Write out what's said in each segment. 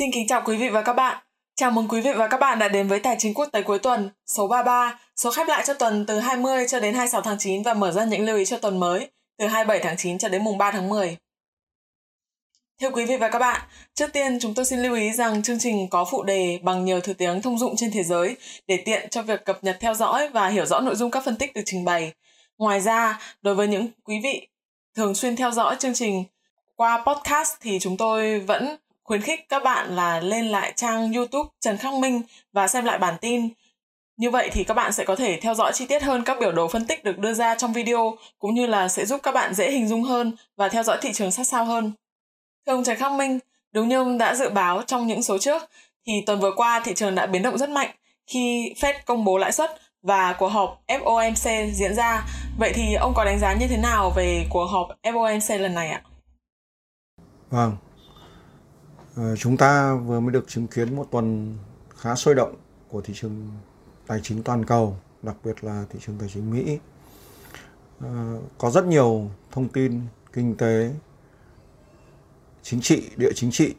Xin kính chào quý vị và các bạn. Chào mừng quý vị và các bạn đã đến với Tài chính quốc tế cuối tuần số 33, số khép lại cho tuần từ 20 cho đến 26 tháng 9 và mở ra những lưu ý cho tuần mới từ 27 tháng 9 cho đến mùng 3 tháng 10. Thưa quý vị và các bạn, trước tiên chúng tôi xin lưu ý rằng chương trình có phụ đề bằng nhiều thứ tiếng thông dụng trên thế giới để tiện cho việc cập nhật theo dõi và hiểu rõ nội dung các phân tích được trình bày. Ngoài ra, đối với những quý vị thường xuyên theo dõi chương trình qua podcast thì chúng tôi vẫn khuyến khích các bạn là lên lại trang YouTube Trần Khắc Minh và xem lại bản tin. Như vậy thì các bạn sẽ có thể theo dõi chi tiết hơn các biểu đồ phân tích được đưa ra trong video cũng như là sẽ giúp các bạn dễ hình dung hơn và theo dõi thị trường sát sao hơn. Thưa ông Trần Khắc Minh, đúng như ông đã dự báo trong những số trước thì tuần vừa qua thị trường đã biến động rất mạnh khi Fed công bố lãi suất và cuộc họp FOMC diễn ra. Vậy thì ông có đánh giá như thế nào về cuộc họp FOMC lần này ạ? Vâng, Ờ, chúng ta vừa mới được chứng kiến một tuần khá sôi động của thị trường tài chính toàn cầu, đặc biệt là thị trường tài chính Mỹ. Ờ, có rất nhiều thông tin kinh tế, chính trị, địa chính trị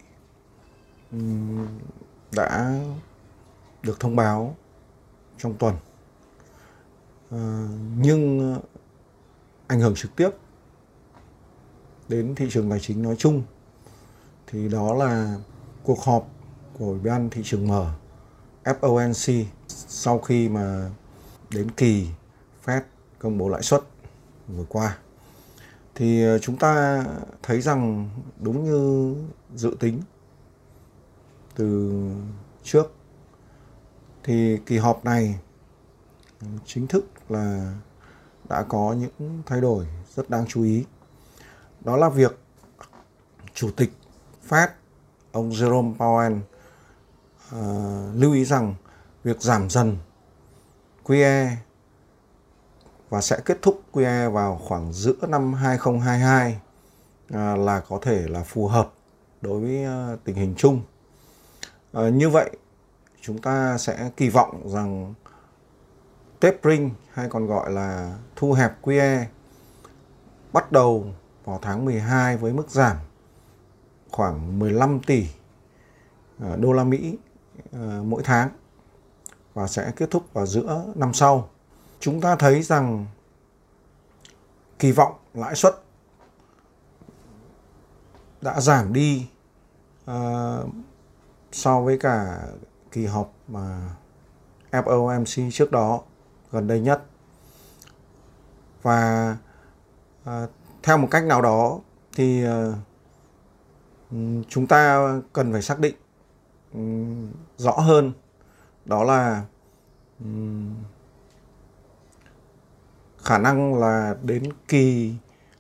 đã được thông báo trong tuần. Ờ, nhưng ảnh hưởng trực tiếp đến thị trường tài chính nói chung thì đó là cuộc họp của Ủy ban thị trường mở FOMC sau khi mà đến kỳ Fed công bố lãi suất vừa qua. Thì ờ, chúng ta thấy rằng đúng như dự tính từ trước, thì kỳ họp này chính thức là đã có những thay đổi rất đáng chú ý. Đó là việc chủ tịch Fed, ông Jerome Powell uh, lưu ý rằng việc giảm dần QE và sẽ kết thúc QE vào khoảng giữa năm 2022 uh, à, là có thể là phù hợp đối với uh, tình hình chung. Uh, như vậy chúng ta sẽ kỳ vọng rằng tapering hay còn gọi là thu hẹp QE bắt đầu vào tháng 12 với mức giảm khoảng 15 tỷ ờ, đô la Mỹ ờ, mỗi tháng và sẽ kết thúc vào giữa năm sau. Chúng ta thấy rằng kỳ vọng lãi suất đã giảm đi uh, so với cả kỳ họp mà FOMC trước đó gần đây nhất và uh, theo một cách nào đó thì uh, chúng ta cần phải xác định rõ hơn đó là khả năng là đến kỳ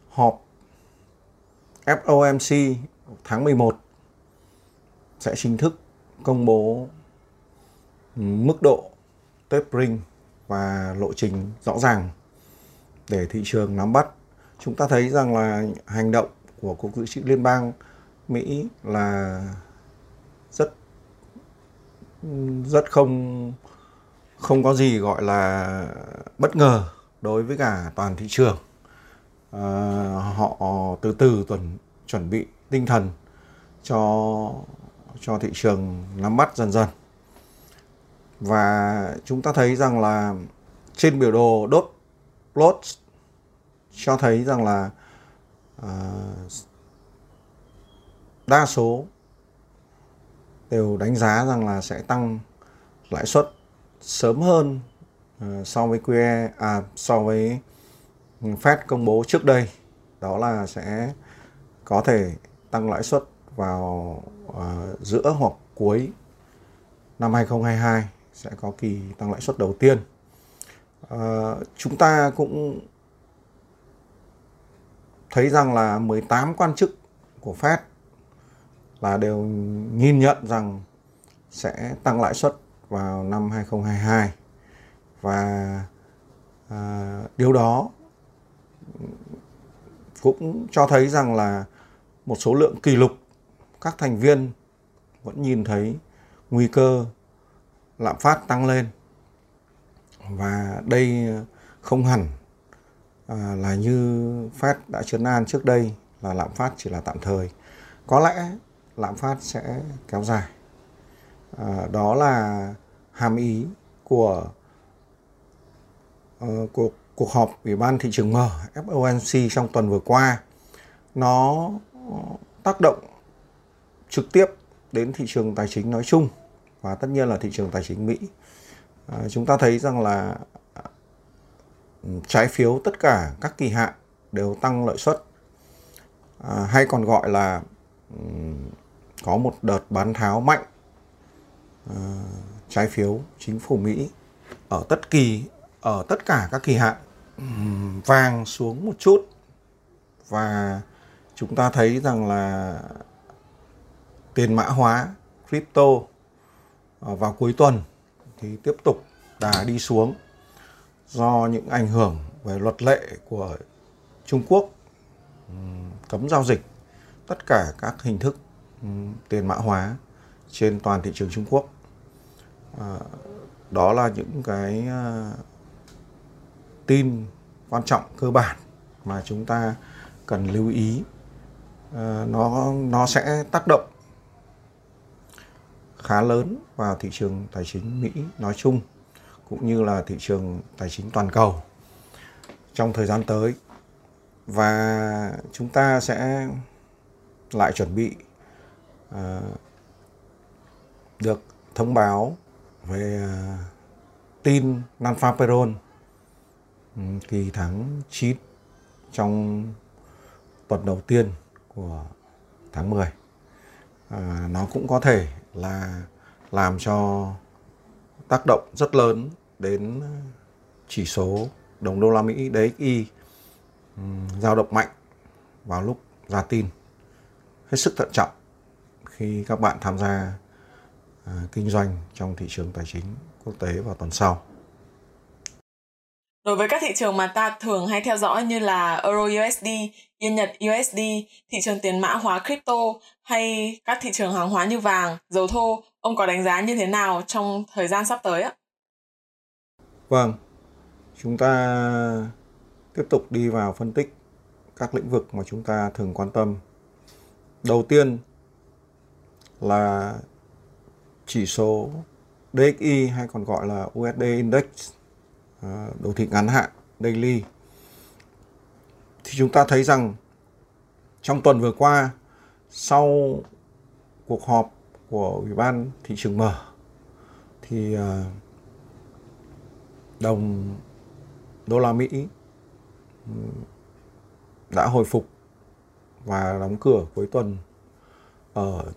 họp FOMC tháng 11 sẽ chính thức công bố mức độ tapering và lộ trình rõ ràng để thị trường nắm bắt. Chúng ta thấy rằng là hành động của Cục Dự trữ Liên bang Mỹ là rất rất không không có gì gọi là bất ngờ đối với cả toàn thị trường. À, họ từ từ tuần chuẩn bị tinh thần cho cho thị trường nắm bắt dần dần. Và chúng ta thấy rằng là trên biểu đồ đốt plot cho thấy rằng là uh, đa số đều đánh giá rằng là sẽ tăng lãi suất sớm hơn ờ, so với QE à so với Fed công bố trước đây đó là sẽ có thể tăng lãi suất vào uh, giữa hoặc cuối năm 2022 sẽ có kỳ tăng lãi suất đầu tiên. Uh, chúng ta cũng thấy rằng là 18 quan chức của Fed là đều nhìn nhận rằng sẽ tăng lãi suất vào năm 2022 và à, điều đó cũng cho thấy rằng là một số lượng kỷ lục các thành viên vẫn nhìn thấy nguy cơ lạm phát tăng lên. Và đây không hẳn à, là như Fed đã chấn an trước đây là lạm phát chỉ là tạm thời. Có lẽ lạm phát sẽ kéo dài. À, đó là hàm ý của ờ, uh, cuộc cuộc họp Ủy ban thị trường mở FOMC trong tuần vừa qua. Nó ờ, tác động trực tiếp đến thị trường tài chính nói chung và tất nhiên là thị trường tài chính Mỹ. À, chúng ta thấy rằng là ừ, trái phiếu tất cả các kỳ hạn đều tăng lợi suất à, hay còn gọi là ừ, có một đợt bán tháo mạnh uh, trái phiếu chính phủ Mỹ ở tất kỳ ở tất cả các kỳ hạn um, vàng xuống một chút. Và chúng ta thấy rằng là tiền mã hóa crypto ờ, vào cuối tuần thì tiếp tục đà đi xuống do những ảnh hưởng về luật lệ của Trung Quốc cấm giao dịch tất cả các hình thức tiền mã hóa trên toàn thị trường Trung Quốc. À, đó là những cái à, tin quan trọng cơ bản mà chúng ta cần lưu ý. À, nó nó sẽ tác động khá lớn vào thị trường tài chính Mỹ nói chung cũng như là thị trường tài chính toàn cầu trong thời gian tới và chúng ta sẽ lại chuẩn bị Ờ, được thông báo về ờ, tin non-farm ừ, kỳ tháng 9 trong tuần đầu tiên của tháng 10. À, ờ, nó cũng có thể là làm cho tác động rất lớn đến chỉ số đồng đô la Mỹ DXY ừ, dao động mạnh vào lúc ra tin. Hết sức thận trọng khi các bạn tham gia à, kinh doanh trong thị trường tài chính quốc tế vào tuần sau. Đối với các thị trường mà ta thường hay theo dõi như là Euro USD, Yên Nhật USD, thị trường tiền mã hóa crypto hay các thị trường hàng hóa như vàng, dầu thô, ông có đánh giá như thế nào trong thời gian sắp tới ạ? Vâng, chúng ta tiếp tục đi vào phân tích các lĩnh vực mà chúng ta thường quan tâm. Đầu tiên là chỉ số DXY hay còn gọi là USD Index à, đồ thị ngắn hạn, daily. Thì chúng ta thấy rằng trong tuần vừa qua, sau cuộc họp của Ủy ban thị trường mở, thì à, đồng đô la Mỹ đã hồi phục và đóng cửa cuối tuần ở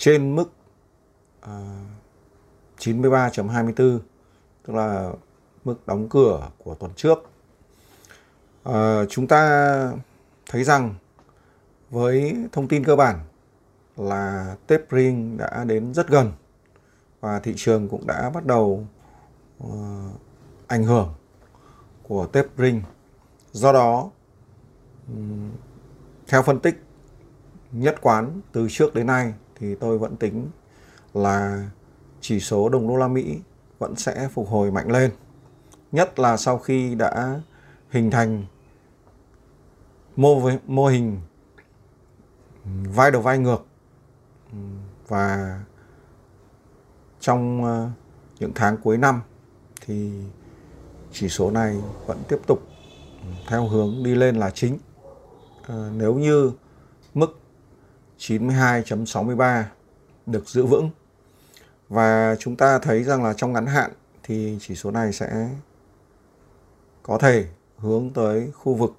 trên mức à, uh, 93.24 tức là mức đóng cửa của tuần trước. Uh, chúng ta thấy rằng với thông tin cơ bản là tapering đã đến rất gần và thị trường cũng đã bắt đầu uh, ảnh hưởng của tapering Do đó, theo phân tích nhất quán từ trước đến nay thì tôi vẫn tính là chỉ số đồng đô la Mỹ vẫn sẽ phục hồi mạnh lên. Nhất là sau khi đã hình thành mô, mô hình vai đầu vai ngược và trong ờ, những tháng cuối năm thì chỉ số này vẫn tiếp tục theo hướng đi lên là chính. À, nếu như mức 92.63 được giữ vững và chúng ta thấy rằng là trong ngắn hạn thì chỉ số này sẽ có thể hướng tới khu vực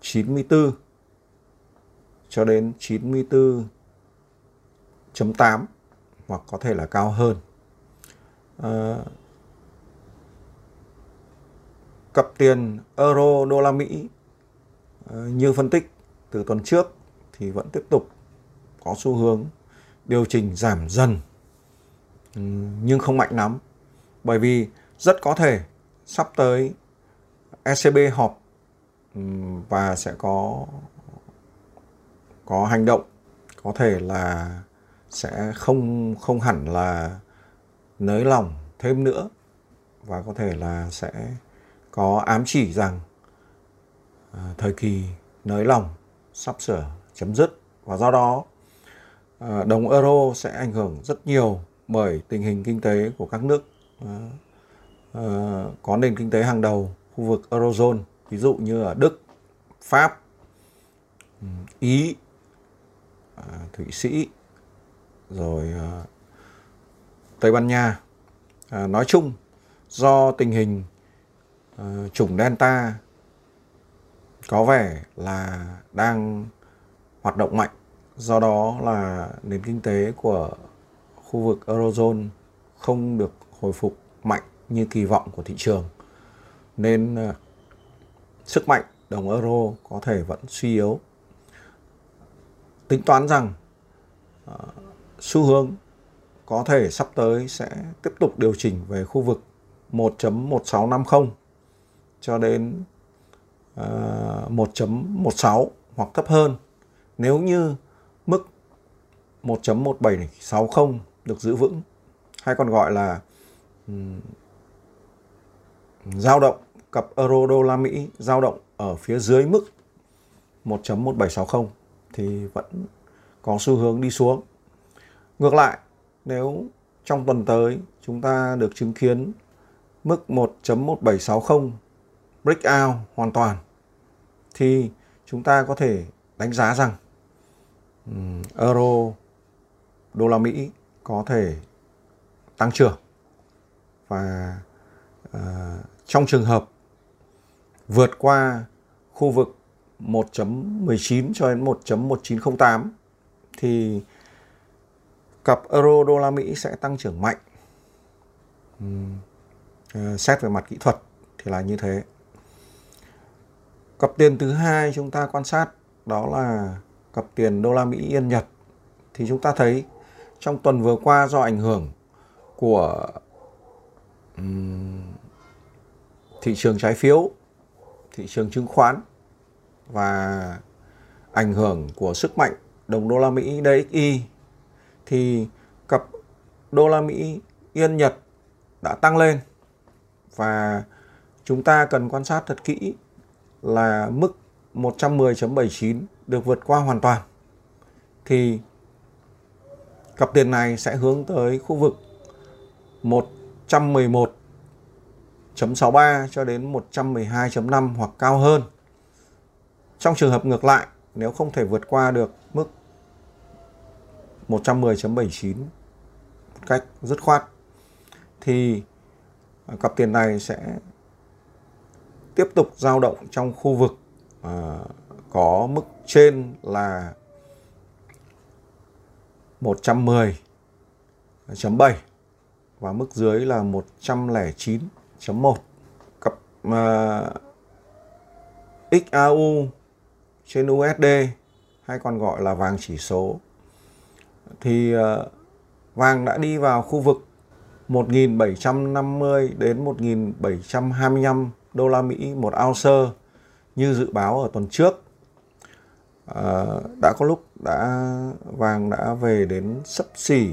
94 cho đến 94.8 hoặc có thể là cao hơn. À, cặp tiền euro đô la Mỹ ờ, như phân tích từ tuần trước thì vẫn tiếp tục có xu hướng điều chỉnh giảm dần nhưng không mạnh lắm. Bởi vì rất có thể sắp tới ECB họp và sẽ có có hành động có thể là sẽ không không hẳn là nới lỏng thêm nữa và có thể là sẽ có ám chỉ rằng à, thời kỳ nới lỏng sắp sửa chấm dứt và do đó à, đồng euro sẽ ảnh hưởng rất nhiều bởi tình hình kinh tế của các nước à, à, có nền kinh tế hàng đầu khu vực eurozone ví dụ như ở Đức, Pháp, Ý, Thụy Sĩ, rồi Tây Ban Nha. Nói chung do tình hình chủng Delta có vẻ là đang hoạt động mạnh. Do đó là nền kinh tế của khu vực eurozone không được hồi phục mạnh như kỳ vọng của thị trường. Nên à, sức mạnh đồng euro có thể vẫn suy yếu. Tính toán rằng à, xu hướng có thể sắp tới sẽ tiếp tục điều chỉnh về khu vực 1.1650 cho đến à, uh, 1.16 hoặc thấp hơn nếu như mức 1.1760 được giữ vững hay còn gọi là um, động cặp euro đô la Mỹ dao động ở phía dưới mức 1.1760 thì vẫn có xu hướng đi xuống. Ngược lại, nếu trong tuần tới chúng ta được chứng kiến mức 1.1760 breakout hoàn toàn thì chúng ta có thể đánh giá rằng euro đô la Mỹ có thể tăng trưởng và uh, trong trường hợp vượt qua khu vực 1.19 cho đến 1.1908 thì cặp euro đô la Mỹ sẽ tăng trưởng mạnh. Uhm, xét về mặt kỹ thuật thì là như thế. Cặp tiền thứ hai chúng ta quan sát đó là cặp tiền đô la Mỹ yên Nhật thì chúng ta thấy trong tuần vừa qua do ảnh hưởng của um, thị trường trái phiếu, thị trường chứng khoán và ảnh hưởng của sức mạnh đồng đô la Mỹ DXY thì cặp đô la Mỹ yên Nhật đã tăng lên. Và chúng ta cần quan sát thật kỹ là mức 110.79 được vượt qua hoàn toàn thì cặp tiền này sẽ hướng tới khu vực 111.63 cho đến 112.5 hoặc cao hơn. Trong trường hợp ngược lại, nếu không thể vượt qua được mức 110.79 một cách dứt khoát thì cặp tiền này sẽ tiếp tục dao động trong khu vực uh, có mức trên là 110.7 và mức dưới là 109.1 cặp à, uh, XAU trên USD hay còn gọi là vàng chỉ số thì uh, vàng đã đi vào khu vực 1750 đến 1725 đô la Mỹ một ounce như dự báo ở tuần trước. À, đã có lúc đã vàng đã về đến sấp xỉ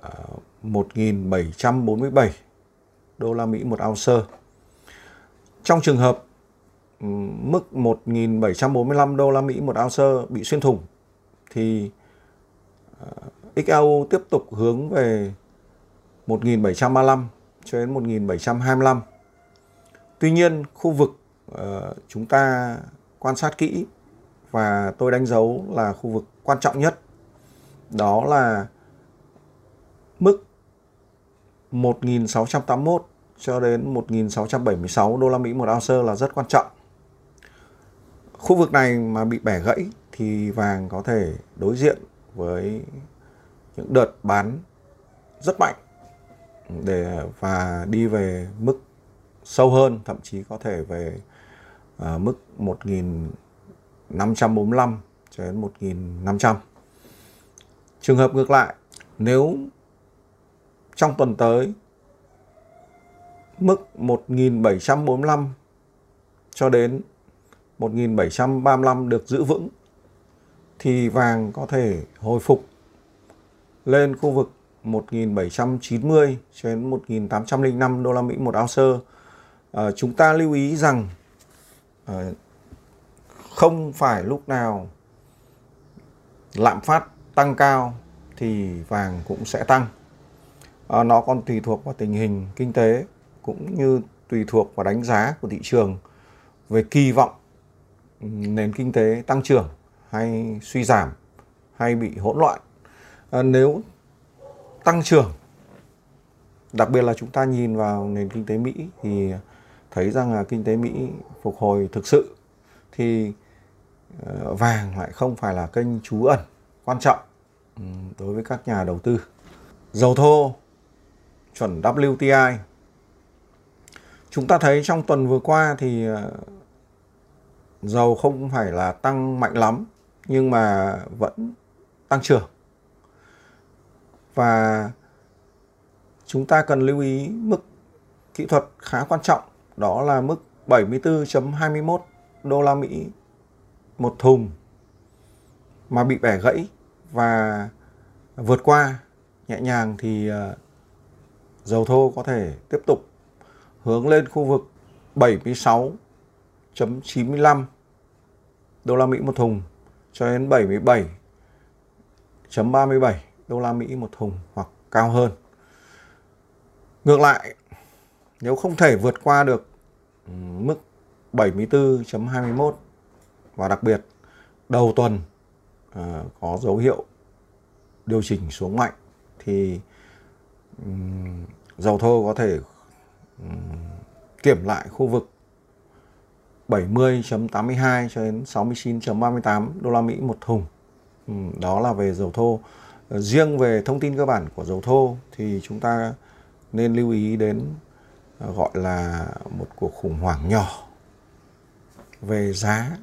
ờ, à, 1.747 đô la Mỹ một ounce. Trong trường hợp ừ, mức 1.745 đô la Mỹ một ounce bị xuyên thủng thì ờ, XAU tiếp tục hướng về 1735 cho đến 1725. Tuy nhiên, khu vực uh, chúng ta quan sát kỹ và tôi đánh dấu là khu vực quan trọng nhất đó là mức 1681 cho đến 1676 đô la Mỹ một ounce là rất quan trọng. Khu vực này mà bị bẻ gãy thì vàng có thể đối diện với những đợt bán rất mạnh để và đi về mức sâu hơn thậm chí có thể về à, mức 545 cho đến 1500 trường hợp ngược lại nếu trong tuần tới mức 1745 cho đến 1735 được giữ vững thì vàng có thể hồi phục lên khu vực 1790 cho đến 1805 đô la Mỹ một ounce. À, chúng ta lưu ý rằng à, không phải lúc nào lạm phát tăng cao thì vàng cũng sẽ tăng. À, nó còn tùy thuộc vào tình hình kinh tế cũng như tùy thuộc vào đánh giá của thị trường về kỳ vọng nền kinh tế tăng trưởng hay suy giảm hay bị hỗn loạn. À, nếu tăng trưởng đặc biệt là chúng ta nhìn vào nền kinh tế Mỹ thì thấy rằng là kinh tế Mỹ phục hồi thực sự thì Ờ, vàng lại không phải là kênh trú ẩn quan trọng ừ, đối với các nhà đầu tư. Dầu thô, chuẩn WTI chúng ta thấy trong tuần vừa qua thì ờ, dầu không phải là tăng mạnh lắm, nhưng mà vẫn tăng trưởng và chúng ta cần lưu ý mức kỹ thuật khá quan trọng, đó là mức 74.21 đô la Mỹ một thùng mà bị bẻ gãy và vượt qua nhẹ nhàng thì ờ, dầu thô có thể tiếp tục hướng lên khu vực 76.95 đô la Mỹ một thùng cho đến 77.37 đô la Mỹ một thùng hoặc cao hơn. Ngược lại, nếu không thể vượt qua được mức 74.21 và đặc biệt đầu tuần uh, có dấu hiệu điều chỉnh xuống mạnh thì um, dầu thô có thể um, kiểm lại khu vực 70.82 cho đến 69.38 đô la Mỹ một thùng. Um, đó là về dầu thô. Ờ, riêng về thông tin cơ bản của dầu thô thì chúng ta nên lưu ý đến ờ, gọi là một cuộc khủng hoảng nhỏ về giá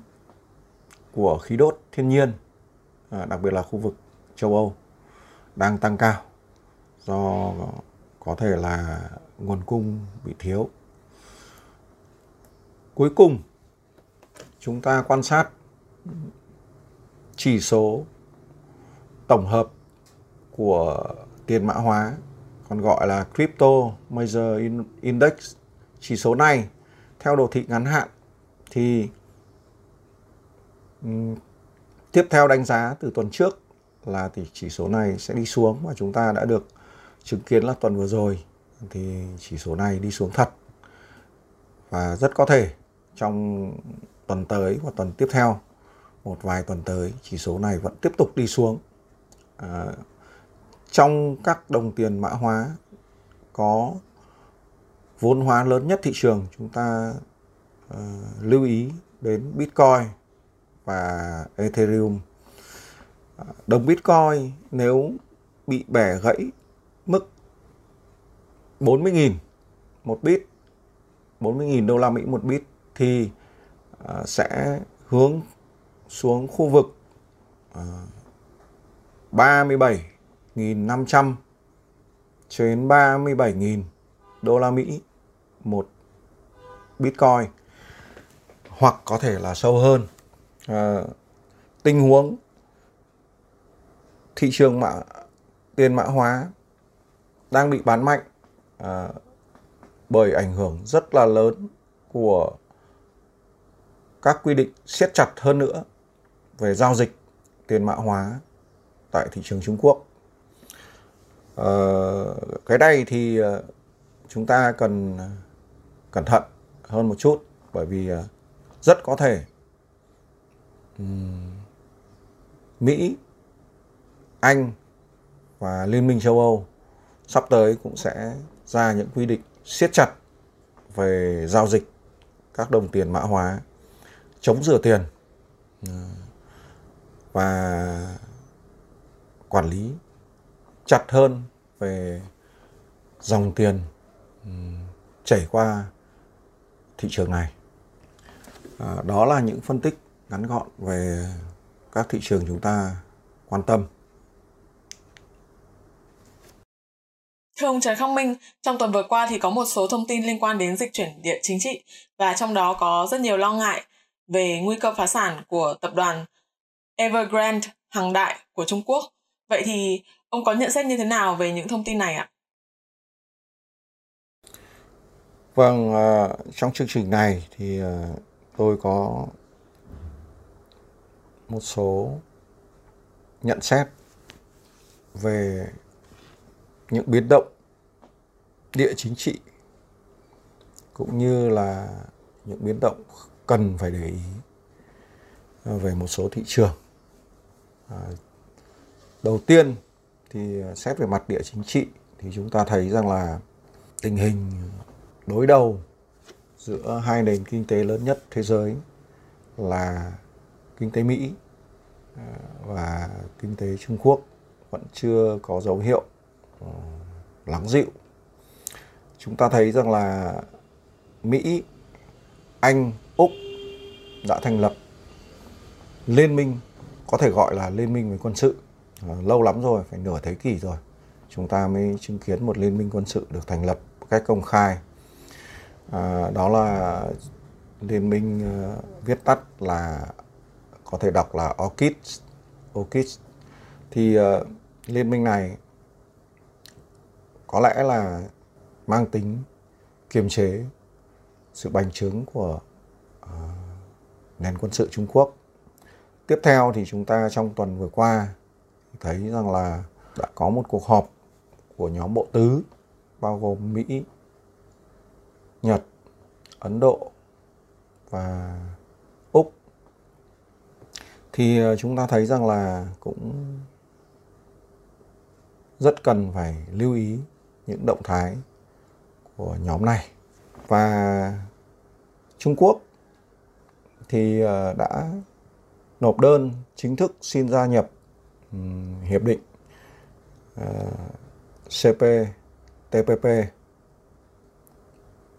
của khí đốt thiên nhiên, à, đặc biệt là khu vực châu Âu đang tăng cao do có thể là nguồn cung bị thiếu. Cuối cùng, chúng ta quan sát chỉ số tổng hợp của tiền mã hóa còn gọi là Crypto Major Index. Chỉ số này theo đồ thị ngắn hạn thì tiếp theo đánh giá từ tuần trước là thì chỉ số này sẽ đi xuống và chúng ta đã được chứng kiến là tuần vừa rồi thì chỉ số này đi xuống thật. Và rất có thể trong tuần tới và tuần tiếp theo một vài tuần tới chỉ số này vẫn tiếp tục đi xuống. À, trong các đồng tiền mã hóa có vốn hóa lớn nhất thị trường chúng ta uh, lưu ý đến Bitcoin và Ethereum. À, đồng Bitcoin nếu bị bẻ gãy mức 40.000 một bit, 40.000 đô la Mỹ một bit thì à, sẽ hướng xuống khu vực 37.500 cho đến 37.000 đô la Mỹ một Bitcoin hoặc có thể là sâu hơn à, tình huống thị trường mã tiền mã hóa đang bị bán mạnh à, bởi ảnh hưởng rất là lớn của các quy định siết chặt hơn nữa về giao dịch tiền mã hóa tại thị trường Trung Quốc. À, cái này thì chúng ta cần cẩn thận hơn một chút bởi vì rất có thể Mỹ, Anh và Liên minh châu Âu sắp tới cũng sẽ ra những quy định siết chặt về giao dịch các đồng tiền mã hóa, chống rửa tiền ờ, và quản lý chặt hơn về dòng tiền chảy qua thị trường này. À, đó là những phân tích ngắn gọn về các thị trường chúng ta quan tâm. Thưa ông Trần Khắc Minh, trong tuần vừa qua thì có một số thông tin liên quan đến dịch chuyển địa chính trị và trong đó có rất nhiều lo ngại về nguy cơ phá sản của tập đoàn Evergrande hàng đại của Trung Quốc. Vậy thì Ông có nhận xét như thế nào về những thông tin này ạ? Vâng, uh, trong chương trình này thì uh, tôi có một số nhận xét về những biến động địa chính trị cũng như là những biến động cần phải để ý à, về một số thị trường. À, đầu tiên thì xét về mặt địa chính trị thì chúng ta thấy rằng là tình hình đối đầu giữa hai nền kinh tế lớn nhất thế giới là kinh tế Mỹ Ờ, và kinh tế Trung Quốc vẫn chưa có dấu hiệu ờ, lắng dịu. Chúng ta thấy rằng là Mỹ, Anh, Úc đã thành lập liên minh có thể gọi là liên minh về quân sự ờ, lâu lắm rồi phải nửa thế kỷ rồi chúng ta mới chứng kiến một liên minh quân sự được thành lập một cách công khai à, đó là liên minh uh, viết tắt là có thể đọc là Orchid, Orchid thì uh, liên minh này có lẽ là mang tính kiềm chế sự bành trướng của uh, nền quân sự Trung Quốc. Tiếp theo thì chúng ta trong tuần vừa qua thấy rằng là đã có một cuộc họp của nhóm bộ tứ bao gồm Mỹ, Nhật, Ấn Độ và thì ờ, chúng ta thấy rằng là cũng rất cần phải lưu ý những động thái của nhóm này. Và Trung Quốc thì ờ, đã nộp đơn chính thức xin gia nhập hiệp định ờ, CPTPP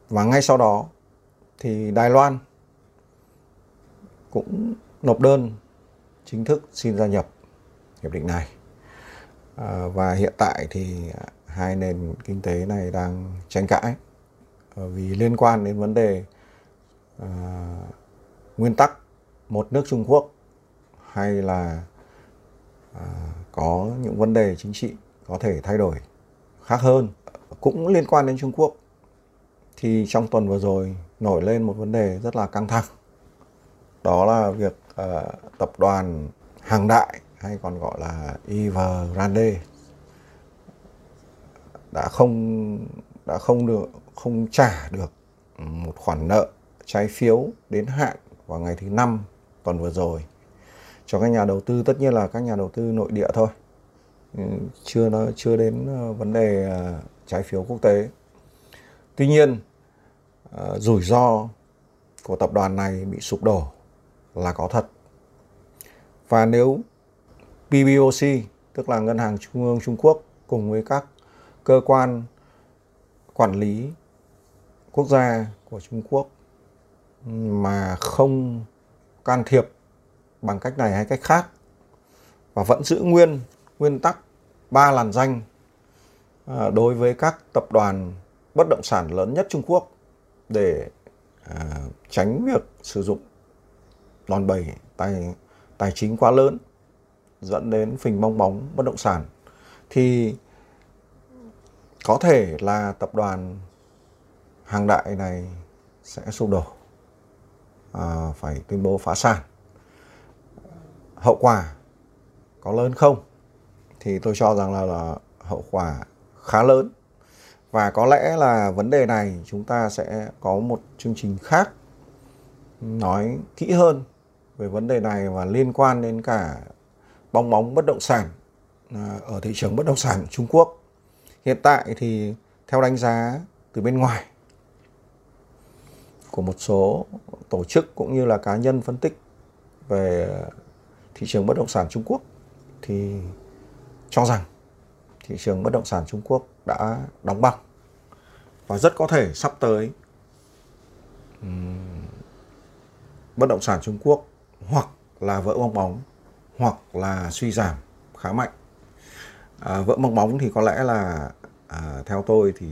và ngay sau đó thì Đài Loan cũng nộp đơn chính thức xin gia nhập hiệp định này. À, và hiện tại thì hai nền kinh tế này đang tranh cãi à, vì liên quan đến vấn đề à, nguyên tắc một nước Trung Quốc hay là à, có những vấn đề chính trị có thể thay đổi khác hơn cũng liên quan đến Trung Quốc thì trong tuần vừa rồi nổi lên một vấn đề rất là căng thẳng. Đó là việc uh, tập đoàn hàng đại hay còn gọi là Evergrande đã không đã không được không trả được một khoản nợ trái phiếu đến hạn vào ngày thứ năm tuần vừa rồi. Cho các nhà đầu tư tất nhiên là các nhà đầu tư nội địa thôi. Ừ, chưa nó chưa đến ờ, vấn đề ờ, trái phiếu quốc tế. Tuy nhiên rủi ro của tập đoàn này bị sụp đổ là có thật. Và nếu PBOC tức là ngân hàng trung ương Trung Quốc cùng với các cơ quan quản lý quốc gia của Trung Quốc mà không can thiệp bằng cách này hay cách khác và vẫn giữ nguyên nguyên tắc ba làn danh à, đối với các tập đoàn bất động sản lớn nhất Trung Quốc để à, tránh việc sử dụng đòn bẩy tài tài chính quá lớn dẫn đến phình bong bóng bất động sản. Thì có thể là tập đoàn hàng đại này sẽ sụp đổ à, phải tuyên bố phá sản. Hậu quả có lớn không? Thì tôi cho rằng là, là hậu quả khá lớn. Và có lẽ là vấn đề này chúng ta sẽ có một chương trình khác nói kỹ hơn về vấn đề này và liên quan đến cả bong bóng bất động sản à, ở thị trường bất động sản Trung Quốc. Hiện tại thì theo đánh giá từ bên ngoài của một số tổ chức cũng như là cá nhân phân tích về thị trường bất động sản Trung Quốc thì cho rằng thị trường bất động sản Trung Quốc đã đóng băng và rất có thể sắp tới bất động sản Trung Quốc hoặc là vỡ bong bóng hoặc là suy giảm khá mạnh. À, vỡ bong bóng thì có lẽ là à, theo tôi thì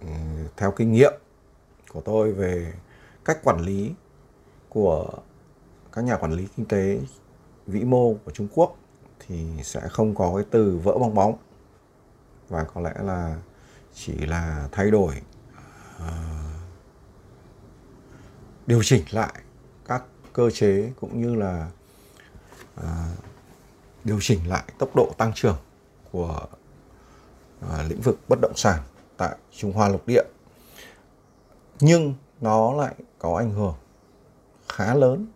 ừ, theo kinh nghiệm của tôi về cách quản lý của các nhà quản lý kinh tế vĩ mô của Trung Quốc thì sẽ không có cái từ vỡ bong bóng. Và có lẽ là chỉ là thay đổi uh, điều chỉnh lại cơ chế cũng như là à, điều chỉnh lại tốc độ tăng trưởng của à, lĩnh vực bất động sản tại Trung Hoa lục địa. Nhưng nó lại có ảnh hưởng khá lớn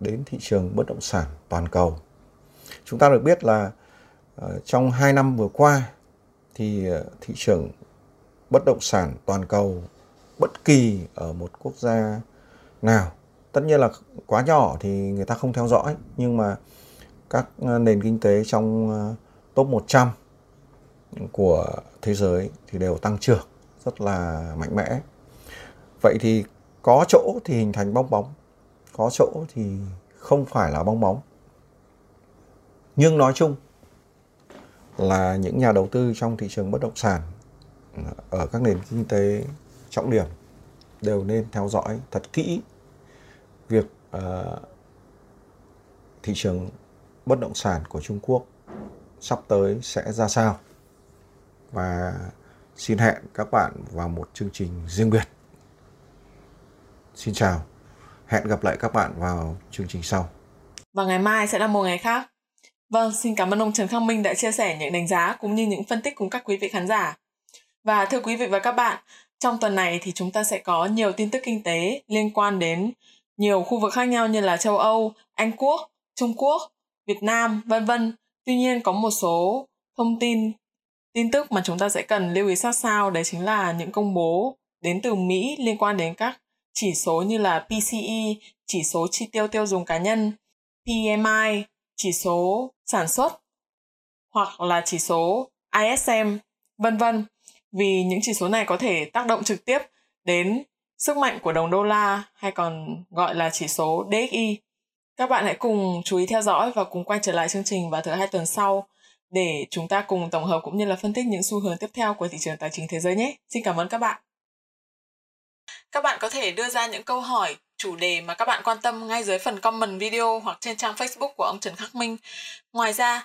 đến thị trường bất động sản toàn cầu. Chúng ta được biết là à, trong 2 năm vừa qua thì à, thị trường bất động sản toàn cầu bất kỳ ở một quốc gia nào tất nhiên là quá nhỏ thì người ta không theo dõi nhưng mà các ờ, nền kinh tế trong ờ, top 100 của thế giới thì đều tăng trưởng rất là mạnh mẽ. Vậy thì có chỗ thì hình thành bong bóng, có chỗ thì không phải là bong bóng. Nhưng nói chung là những nhà đầu tư trong thị trường bất động sản ở các nền kinh tế trọng điểm đều nên theo dõi thật kỹ uh, thị trường bất động sản của Trung Quốc sắp tới sẽ ra sao và xin hẹn các bạn vào một chương trình riêng biệt. Xin chào, hẹn gặp lại các bạn vào chương trình sau. Và ngày mai sẽ là một ngày khác. Vâng, xin cảm ơn ông Trần Khang Minh đã chia sẻ những đánh giá cũng như những phân tích cùng các quý vị khán giả. Và thưa quý vị và các bạn, trong tuần này thì chúng ta sẽ có nhiều tin tức kinh tế liên quan đến nhiều khu vực khác nhau như là châu Âu, Anh Quốc, Trung Quốc, Việt Nam, vân vân. Tuy nhiên có một số thông tin tin tức mà chúng ta sẽ cần lưu ý sát sao đấy chính là những công bố đến từ Mỹ liên quan đến các chỉ số như là PCE, chỉ số chi tiêu tiêu dùng cá nhân, PMI, chỉ số sản xuất hoặc là chỉ số ISM, vân vân. Vì những chỉ số này có thể tác động trực tiếp đến sức mạnh của đồng đô la hay còn gọi là chỉ số DXY. Các bạn hãy cùng chú ý theo dõi và cùng quay trở lại chương trình vào thứ hai tuần sau để chúng ta cùng tổng hợp cũng như là phân tích những xu hướng tiếp theo của thị trường tài chính thế giới nhé. Xin cảm ơn các bạn. Các bạn có thể đưa ra những câu hỏi, chủ đề mà các bạn quan tâm ngay dưới phần comment video hoặc trên trang Facebook của ông Trần Khắc Minh. Ngoài ra,